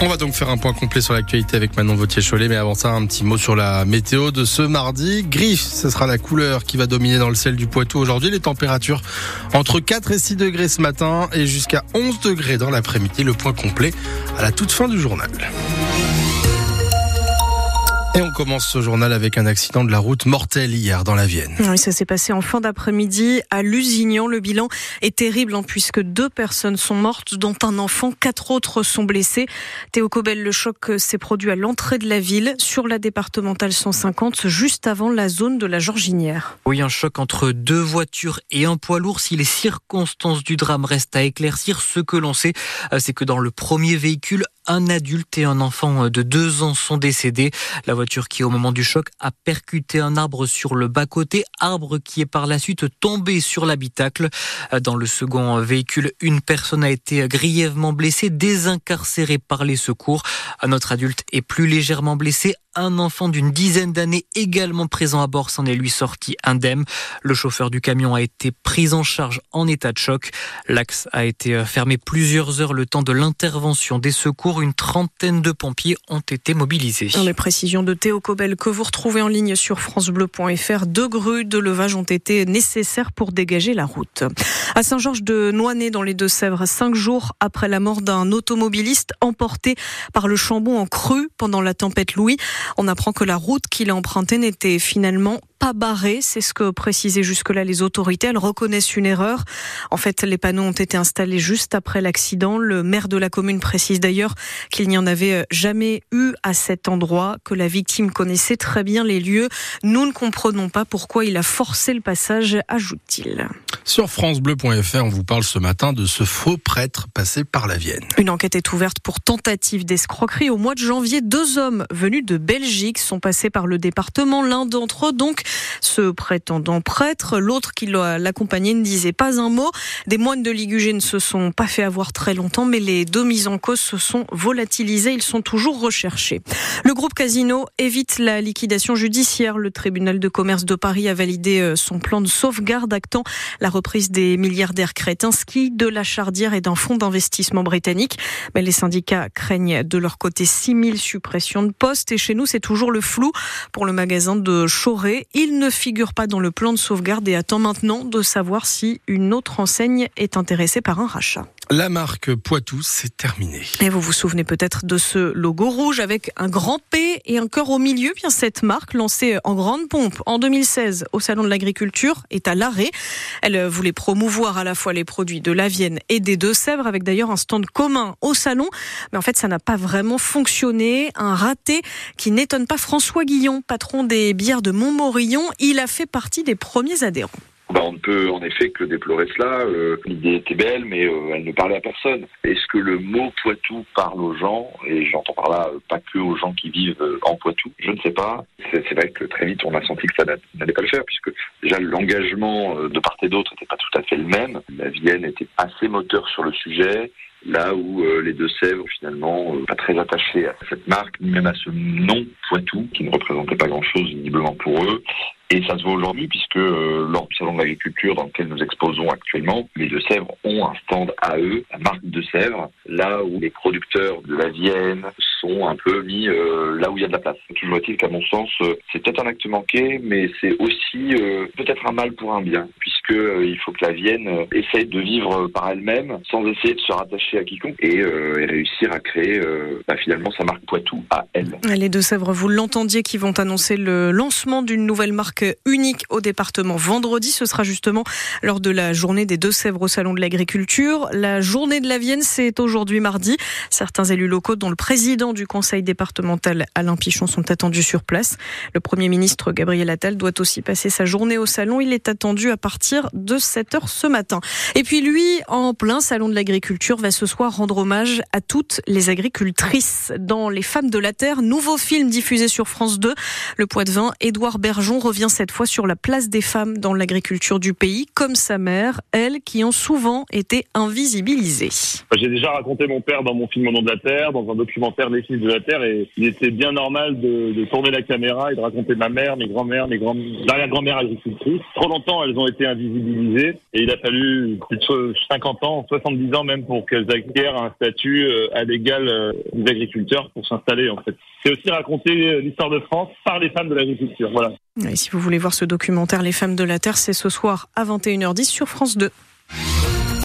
On va donc faire un point complet sur l'actualité avec Manon Vautier-Cholet, mais avant ça, un petit mot sur la météo de ce mardi. Gris, ce sera la couleur qui va dominer dans le ciel du Poitou aujourd'hui. Les températures entre 4 et 6 degrés ce matin et jusqu'à 11 degrés dans l'après-midi. Le point complet à la toute fin du journal. Et on commence ce journal avec un accident de la route mortel hier dans la Vienne. Oui, ça s'est passé en fin d'après-midi à Lusignan. Le bilan est terrible hein, puisque deux personnes sont mortes, dont un enfant. Quatre autres sont blessés. Théo Cobel, le choc s'est produit à l'entrée de la ville, sur la départementale 150, juste avant la zone de la Georginière. Oui, un choc entre deux voitures et un poids lourd. Si les circonstances du drame restent à éclaircir, ce que l'on sait, euh, c'est que dans le premier véhicule, un adulte et un enfant de deux ans sont décédés. La voiture qui, au moment du choc, a percuté un arbre sur le bas-côté, arbre qui est par la suite tombé sur l'habitacle. Dans le second véhicule, une personne a été grièvement blessée, désincarcérée par les secours. Un autre adulte est plus légèrement blessé. Un enfant d'une dizaine d'années également présent à bord s'en est lui sorti indemne. Le chauffeur du camion a été pris en charge en état de choc. L'axe a été fermé plusieurs heures le temps de l'intervention des secours. Une trentaine de pompiers ont été mobilisés. Dans les précisions de Théo Cobel que vous retrouvez en ligne sur francebleu.fr, deux grues de levage ont été nécessaires pour dégager la route. À Saint-Georges de Noisnet dans les Deux-Sèvres, cinq jours après la mort d'un automobiliste emporté par le chambon en crue pendant la tempête Louis, on apprend que la route qu'il a empruntée n'était finalement pas barré, c'est ce que précisaient jusque-là les autorités. Elles reconnaissent une erreur. En fait, les panneaux ont été installés juste après l'accident. Le maire de la commune précise d'ailleurs qu'il n'y en avait jamais eu à cet endroit, que la victime connaissait très bien les lieux. Nous ne comprenons pas pourquoi il a forcé le passage, ajoute-t-il. Sur francebleu.fr, on vous parle ce matin de ce faux prêtre passé par la Vienne. Une enquête est ouverte pour tentative d'escroquerie. Au mois de janvier, deux hommes venus de Belgique sont passés par le département. L'un d'entre eux, donc, ce prétendant prêtre. L'autre qui l'accompagnait ne disait pas un mot. Des moines de Ligugé ne se sont pas fait avoir très longtemps, mais les deux mises en cause se sont volatilisés. Ils sont toujours recherchés. Le groupe Casino évite la liquidation judiciaire. Le tribunal de commerce de Paris a validé euh, son plan de sauvegarde actant la reprise des milliardaires Kretinsky, de la Chardière et d'un fonds d'investissement britannique. Mais les syndicats craignent de leur côté 6000 suppressions de postes. Et chez nous, c'est toujours le flou pour le magasin de Choré. Il ne figure pas dans le plan de sauvegarde et attend maintenant de savoir si une autre enseigne est intéressée par un rachat. La marque Poitou, c'est terminé. Et vous vous souvenez peut-être de ce logo rouge avec un grand P et un cœur au milieu. Bien cette marque, lancée en grande pompe en 2016 au Salon de l'Agriculture, est à l'arrêt. Elle voulait promouvoir à la fois les produits de la Vienne et des Deux-Sèvres, avec d'ailleurs un stand commun au salon. Mais en fait, ça n'a pas vraiment fonctionné. Un raté qui n'étonne pas François Guillon, patron des bières de Montmorillon. Il a fait partie des premiers adhérents. Bah, on ne peut en effet que déplorer cela. Euh, L'idée était belle, mais euh, elle ne parlait à personne. Est-ce que le mot Poitou parle aux gens? Et j'entends par là euh, pas que aux gens qui vivent euh, en Poitou. Je ne sais pas. C'est vrai que très vite on a senti que ça n'allait pas le faire, puisque déjà l'engagement de part et d'autre n'était pas tout à fait le même. La Vienne était assez moteur sur le sujet là où les Deux-Sèvres, finalement, pas très attachés à cette marque, même à ce nom Poitou, qui ne représentait pas grand-chose visiblement pour eux. Et ça se voit aujourd'hui puisque euh, lors du salon de l'agriculture dans lequel nous exposons actuellement, les Deux-Sèvres ont un stand à eux, la marque Deux-Sèvres, là où les producteurs de la Vienne sont un peu mis euh, là où il y a de la place. Toujours est-il qu'à mon sens, euh, c'est peut-être un acte manqué, mais c'est aussi peut-être un mal pour un bien, puisque il faut que la Vienne essaye de vivre par elle-même sans essayer de se rattacher à quiconque et, réussir à créer bah, finalement sa marque Poitou à elle. Les Deux-Sèvres, vous l'entendiez, qui vont annoncer le lancement d'une nouvelle marque unique au département vendredi. Ce sera justement lors de la journée des Deux-Sèvres au Salon de l'Agriculture. La journée de la Vienne, c'est aujourd'hui mardi. Certains élus locaux, dont le président du conseil départemental Alain Pichon, sont attendus sur place. Le Premier ministre Gabriel Attal doit aussi passer sa journée au salon. Il est attendu à partir de 7 heures ce matin. Et puis lui, en plein Salon de l'Agriculture, va ce soir rendre hommage à toutes les agricultrices. Dans Les Femmes de la Terre, nouveau film diffusé sur France 2, le poids de vin, Édouard Bergeon revient cette fois sur la place des femmes dans l'agriculture du pays, comme sa mère, elles qui ont souvent été invisibilisées. J'ai déjà raconté mon père dans mon film Au nom de la Terre, dans un documentaire Les fils de la Terre, et il était bien normal de, tourner la caméra et de raconter ma mère, mes grands-mères, mes arrière-grand-mères agricultrices. Trop longtemps, elles ont été invisibles Et il a fallu plus de 50 ans, 70 ans même, pour qu'elles acquièrent un statut euh, à l'égal euh, des agriculteurs pour s'installer, en fait. C'est aussi raconter l'histoire de France par les femmes de l'agriculture. Voilà. Si vous voulez voir ce documentaire Les femmes de la Terre, c'est ce soir à 21h10 sur France 2.